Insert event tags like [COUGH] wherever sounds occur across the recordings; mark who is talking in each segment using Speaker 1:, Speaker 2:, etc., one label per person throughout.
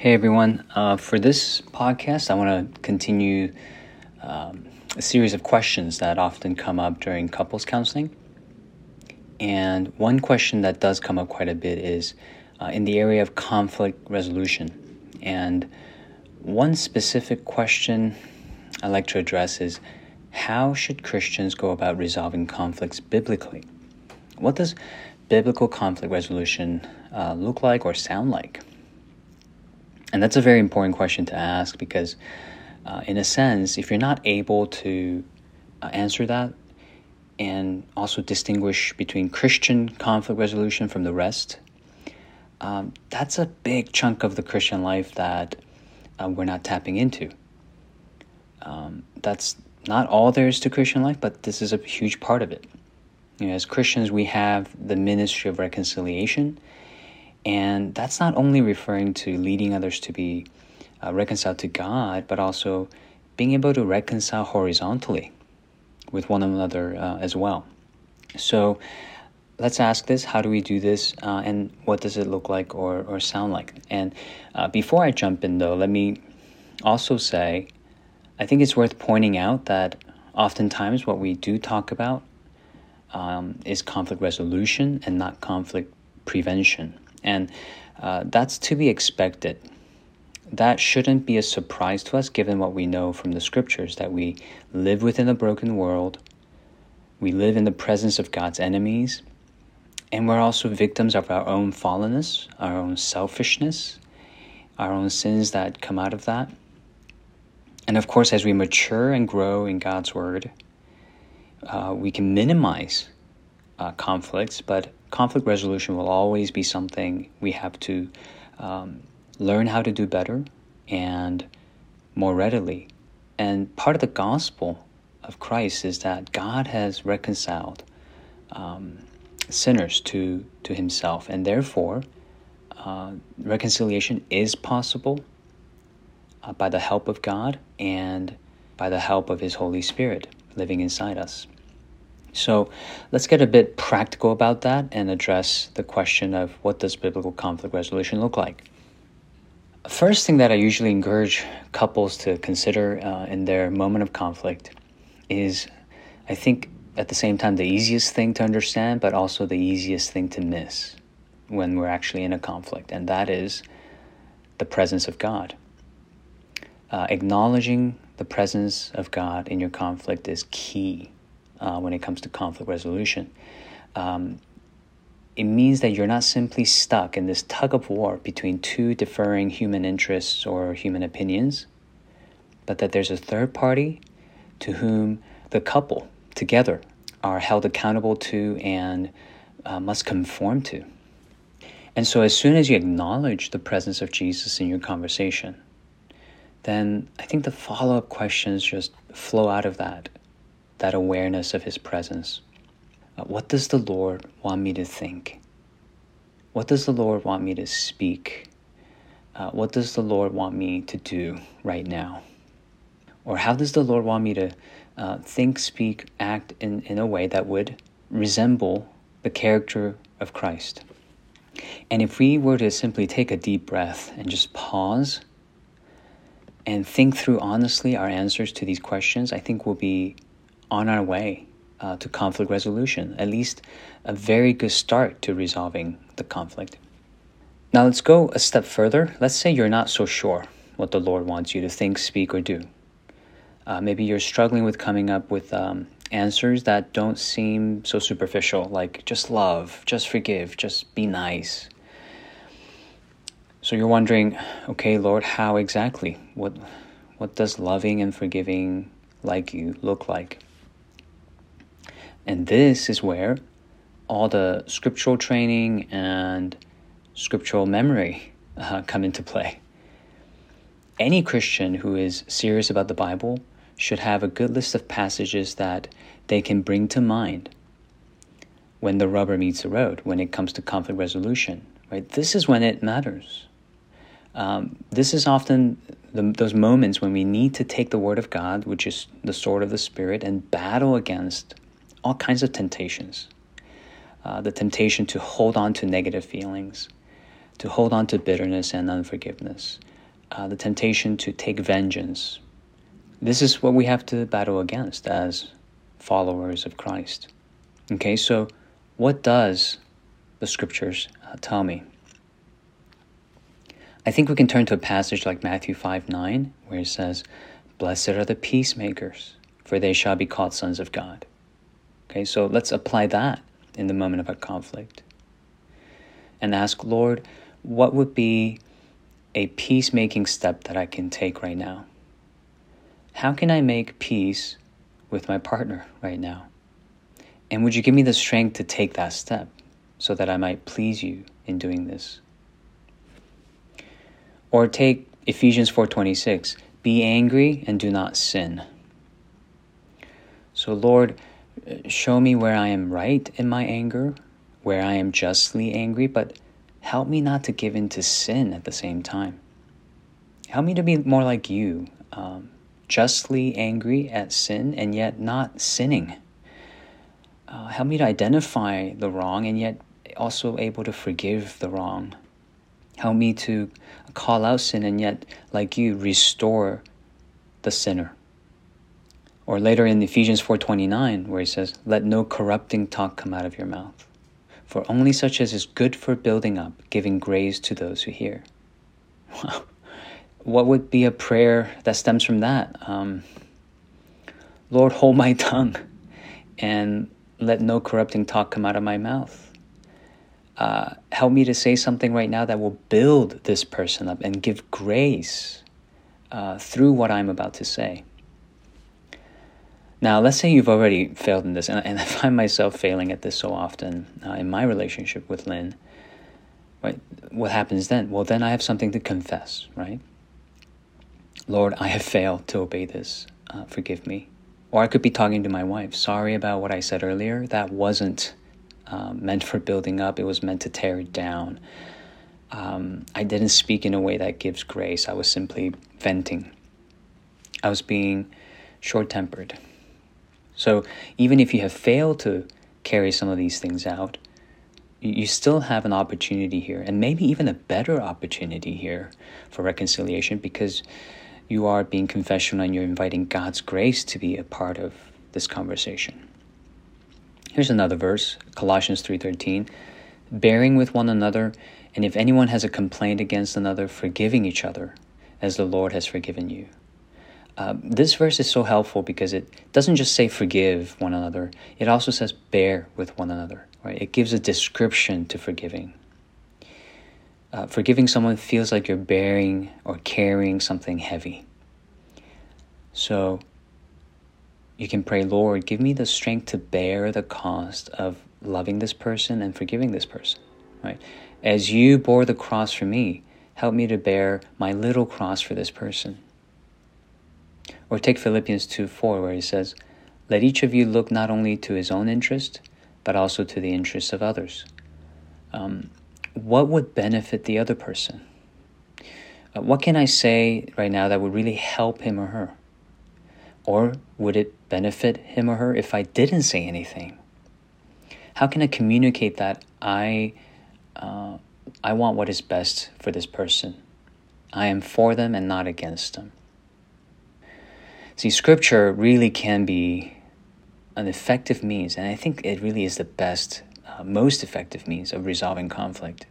Speaker 1: Hey everyone, uh, for this podcast, I want to continue um, a series of questions that often come up during couples counseling. And one question that does come up quite a bit is uh, in the area of conflict resolution. And one specific question I like to address is how should Christians go about resolving conflicts biblically? What does biblical conflict resolution uh, look like or sound like? And that's a very important question to ask because, uh, in a sense, if you're not able to uh, answer that and also distinguish between Christian conflict resolution from the rest, um, that's a big chunk of the Christian life that uh, we're not tapping into. Um, that's not all there is to Christian life, but this is a huge part of it. You know, as Christians, we have the ministry of reconciliation and that's not only referring to leading others to be uh, reconciled to God, but also being able to reconcile horizontally with one another uh, as well. So let's ask this how do we do this, uh, and what does it look like or, or sound like? And uh, before I jump in, though, let me also say I think it's worth pointing out that oftentimes what we do talk about um, is conflict resolution and not conflict prevention. And uh, that's to be expected. That shouldn't be a surprise to us given what we know from the scriptures that we live within a broken world, we live in the presence of God's enemies, and we're also victims of our own fallenness, our own selfishness, our own sins that come out of that. And of course, as we mature and grow in God's Word, uh, we can minimize uh, conflicts, but conflict resolution will always be something we have to um, learn how to do better and more readily. And part of the gospel of Christ is that God has reconciled um, sinners to, to himself, and therefore, uh, reconciliation is possible uh, by the help of God and by the help of His Holy Spirit living inside us. So let's get a bit practical about that and address the question of what does biblical conflict resolution look like. First thing that I usually encourage couples to consider uh, in their moment of conflict is, I think, at the same time, the easiest thing to understand, but also the easiest thing to miss when we're actually in a conflict, and that is the presence of God. Uh, acknowledging the presence of God in your conflict is key uh, when it comes to conflict resolution. Um, it means that you're not simply stuck in this tug of war between two differing human interests or human opinions, but that there's a third party to whom the couple together are held accountable to and uh, must conform to. And so, as soon as you acknowledge the presence of Jesus in your conversation, then I think the follow up questions just flow out of that that awareness of His presence. Uh, what does the Lord want me to think? What does the Lord want me to speak? Uh, what does the Lord want me to do right now? Or how does the Lord want me to uh, think, speak, act in, in a way that would resemble the character of Christ? And if we were to simply take a deep breath and just pause and think through honestly our answers to these questions, I think we'll be on our way uh, to conflict resolution, at least a very good start to resolving the conflict. Now, let's go a step further. Let's say you're not so sure what the Lord wants you to think, speak, or do. Uh, maybe you're struggling with coming up with um, answers that don't seem so superficial, like just love, just forgive, just be nice. So you're wondering, okay, Lord, how exactly? What, what does loving and forgiving like you look like? And this is where all the scriptural training and scriptural memory uh, come into play. Any Christian who is serious about the Bible should have a good list of passages that they can bring to mind when the rubber meets the road, when it comes to conflict resolution. Right? This is when it matters. Um, this is often the, those moments when we need to take the Word of God, which is the sword of the Spirit, and battle against all kinds of temptations. Uh, the temptation to hold on to negative feelings, to hold on to bitterness and unforgiveness, uh, the temptation to take vengeance. This is what we have to battle against as followers of Christ. Okay, so what does the scriptures uh, tell me? I think we can turn to a passage like Matthew 5 9, where it says, Blessed are the peacemakers, for they shall be called sons of God. Okay, so let's apply that in the moment of a conflict and ask, Lord, what would be a peacemaking step that I can take right now? How can I make peace with my partner right now? And would you give me the strength to take that step so that I might please you in doing this? Or take Ephesians 4:26, be angry and do not sin. So Lord, show me where I am right in my anger, where I am justly angry, but help me not to give in to sin at the same time. Help me to be more like you, um, justly angry at sin and yet not sinning. Uh, help me to identify the wrong and yet also able to forgive the wrong. Help me to call out sin and yet, like you, restore the sinner. Or later in Ephesians 4:29 where he says, "Let no corrupting talk come out of your mouth, for only such as is good for building up, giving grace to those who hear." [LAUGHS] Wow. What would be a prayer that stems from that? Um, Lord, hold my [LAUGHS] tongue and let no corrupting talk come out of my mouth. Uh, help me to say something right now that will build this person up and give grace uh, through what I'm about to say. Now, let's say you've already failed in this, and, and [LAUGHS] I find myself failing at this so often uh, in my relationship with Lynn. Right? What happens then? Well, then I have something to confess, right? Lord, I have failed to obey this. Uh, forgive me. Or I could be talking to my wife. Sorry about what I said earlier. That wasn't um, meant for building up, it was meant to tear it down. Um, I didn't speak in a way that gives grace. I was simply venting. I was being short tempered. So even if you have failed to carry some of these things out, you still have an opportunity here, and maybe even a better opportunity here for reconciliation because you are being confessional and you're inviting God's grace to be a part of this conversation. Here's another verse, Colossians 3:13, bearing with one another, and if anyone has a complaint against another, forgiving each other, as the Lord has forgiven you. Uh, this verse is so helpful because it doesn't just say forgive one another, it also says bear with one another. Right? It gives a description to forgiving. Uh, forgiving someone feels like you're bearing or carrying something heavy. So you can pray, Lord, give me the strength to bear the cost of loving this person and forgiving this person. Right? As you bore the cross for me, help me to bear my little cross for this person. Or take Philippians 2 4, where he says, Let each of you look not only to his own interest, but also to the interests of others. Um, what would benefit the other person? Uh, what can I say right now that would really help him or her? Or would it benefit him or her if I didn't say anything? How can I communicate that I, uh, I want what is best for this person? I am for them and not against them. See, scripture really can be an effective means, and I think it really is the best, uh, most effective means of resolving conflict.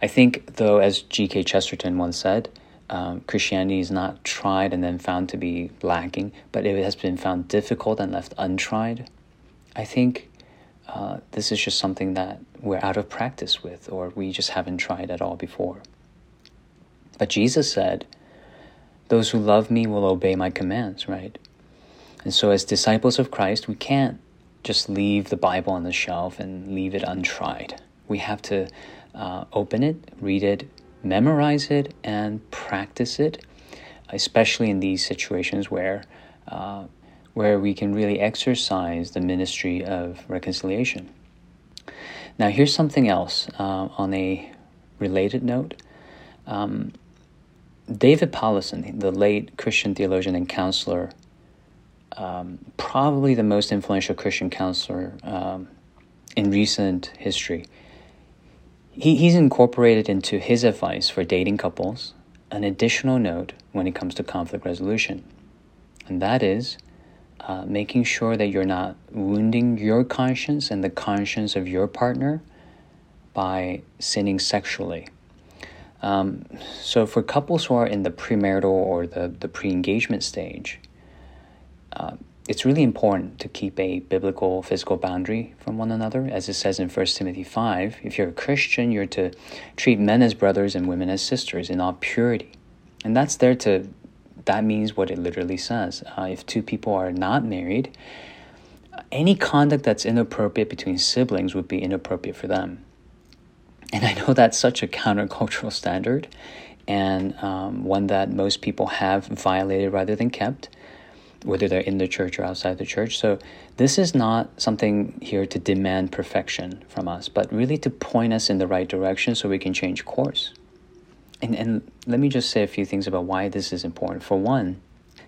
Speaker 1: I think, though, as G.K. Chesterton once said, um, Christianity is not tried and then found to be lacking, but it has been found difficult and left untried. I think uh, this is just something that we're out of practice with, or we just haven't tried at all before. But Jesus said, those who love me will obey my commands, right? And so, as disciples of Christ, we can't just leave the Bible on the shelf and leave it untried. We have to uh, open it, read it, memorize it, and practice it, especially in these situations where, uh, where we can really exercise the ministry of reconciliation. Now, here's something else uh, on a related note. Um, David Powlison, the late Christian theologian and counselor, um, probably the most influential Christian counselor um, in recent history, he, he's incorporated into his advice for dating couples an additional note when it comes to conflict resolution, and that is uh, making sure that you're not wounding your conscience and the conscience of your partner by sinning sexually. Um, so, for couples who are in the premarital or the, the pre engagement stage, uh, it's really important to keep a biblical physical boundary from one another. As it says in 1 Timothy 5, if you're a Christian, you're to treat men as brothers and women as sisters in all purity. And that's there to, that means what it literally says. Uh, if two people are not married, any conduct that's inappropriate between siblings would be inappropriate for them. And I know that's such a countercultural standard and um, one that most people have violated rather than kept whether they're in the church or outside the church. So, this is not something here to demand perfection from us, but really to point us in the right direction so we can change course. And, and let me just say a few things about why this is important. For one,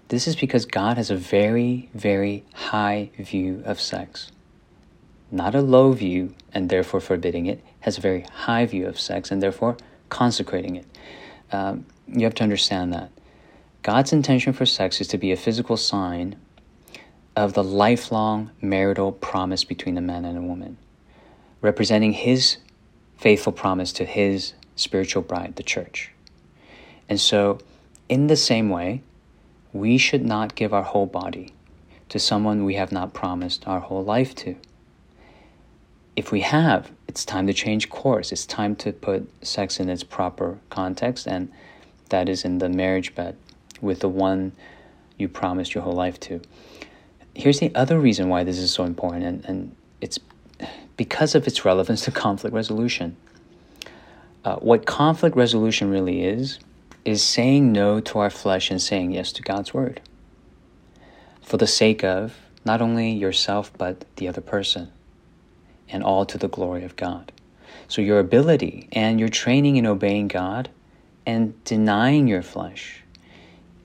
Speaker 1: this is because God has a very, very high view of sex. Not a low view and therefore forbidding it, has a very high view of sex and therefore consecrating it. Um, you have to understand that. God's intention for sex is to be a physical sign of the lifelong marital promise between a man and a woman, representing His faithful promise to His spiritual bride, the church. And so, in the same way, we should not give our whole body to someone we have not promised our whole life to. If we have, it's time to change course. It's time to put sex in its proper context, and that is in the marriage bed with the one you promised your whole life to. Here's the other reason why this is so important, and, and it's because of its relevance to conflict resolution. Uh, what conflict resolution really is, is saying no to our flesh and saying yes to God's word. For the sake of not only yourself, but the other person, and all to the glory of God. So, your ability and your training in obeying God and denying your flesh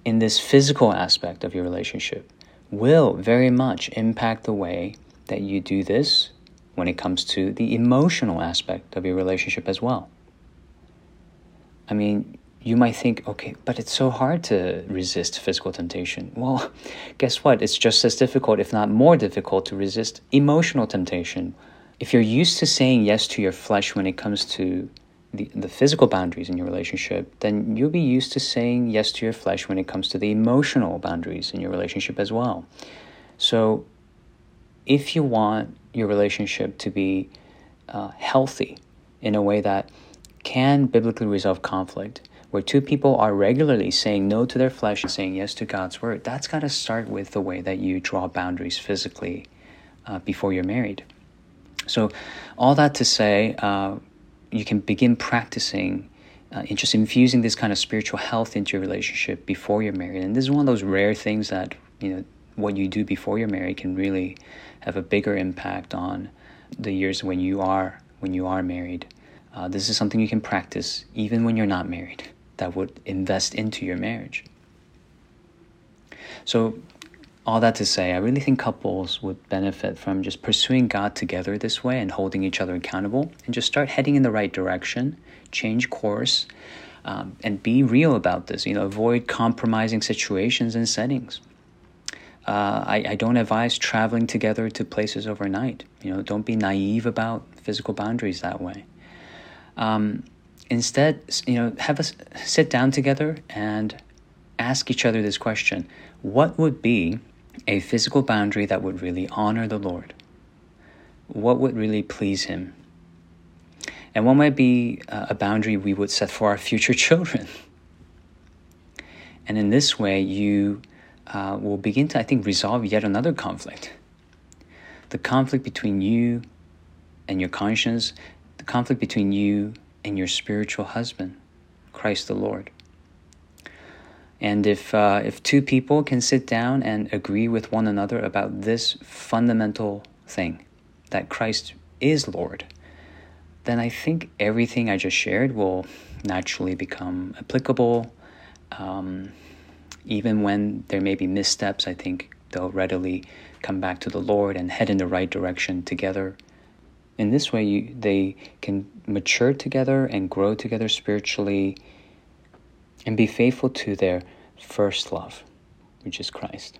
Speaker 1: in this physical aspect of your relationship will very much impact the way that you do this when it comes to the emotional aspect of your relationship as well. I mean, you might think, okay, but it's so hard to resist physical temptation. Well, [LAUGHS] guess what? It's just as difficult, if not more difficult, to resist emotional temptation. If you're used to saying yes to your flesh when it comes to the, the physical boundaries in your relationship, then you'll be used to saying yes to your flesh when it comes to the emotional boundaries in your relationship as well. So, if you want your relationship to be uh, healthy in a way that can biblically resolve conflict, where two people are regularly saying no to their flesh and saying yes to God's word, that's got to start with the way that you draw boundaries physically uh, before you're married. So, all that to say, uh, you can begin practicing uh, and just infusing this kind of spiritual health into your relationship before you're married. And this is one of those rare things that, you know, what you do before you're married can really have a bigger impact on the years when you are when you are married. Uh, this is something you can practice even when you're not married that would invest into your marriage. So all that to say, I really think couples would benefit from just pursuing God together this way and holding each other accountable and just start heading in the right direction, change course, um, and be real about this. You know, avoid compromising situations and settings. Uh, I, I don't advise traveling together to places overnight. You know, don't be naive about physical boundaries that way. Um, instead, you know, have us sit down together and ask each other this question: What would be a physical boundary that would really honor the Lord? What would really please Him? And what might be uh, a boundary we would set for our future [LAUGHS] children? And in this way, you uh, will begin to, I think, resolve yet another conflict the conflict between you and your conscience, the conflict between you and your spiritual husband, Christ the Lord. And if, uh, if two people can sit down and agree with one another about this fundamental thing, that Christ is Lord, then I think everything I just shared will naturally become applicable. Um, even when there may be missteps, I think they'll readily come back to the Lord and head in the right direction together. In this way, you, they can mature together and grow together spiritually and be faithful to their first love, which is Christ.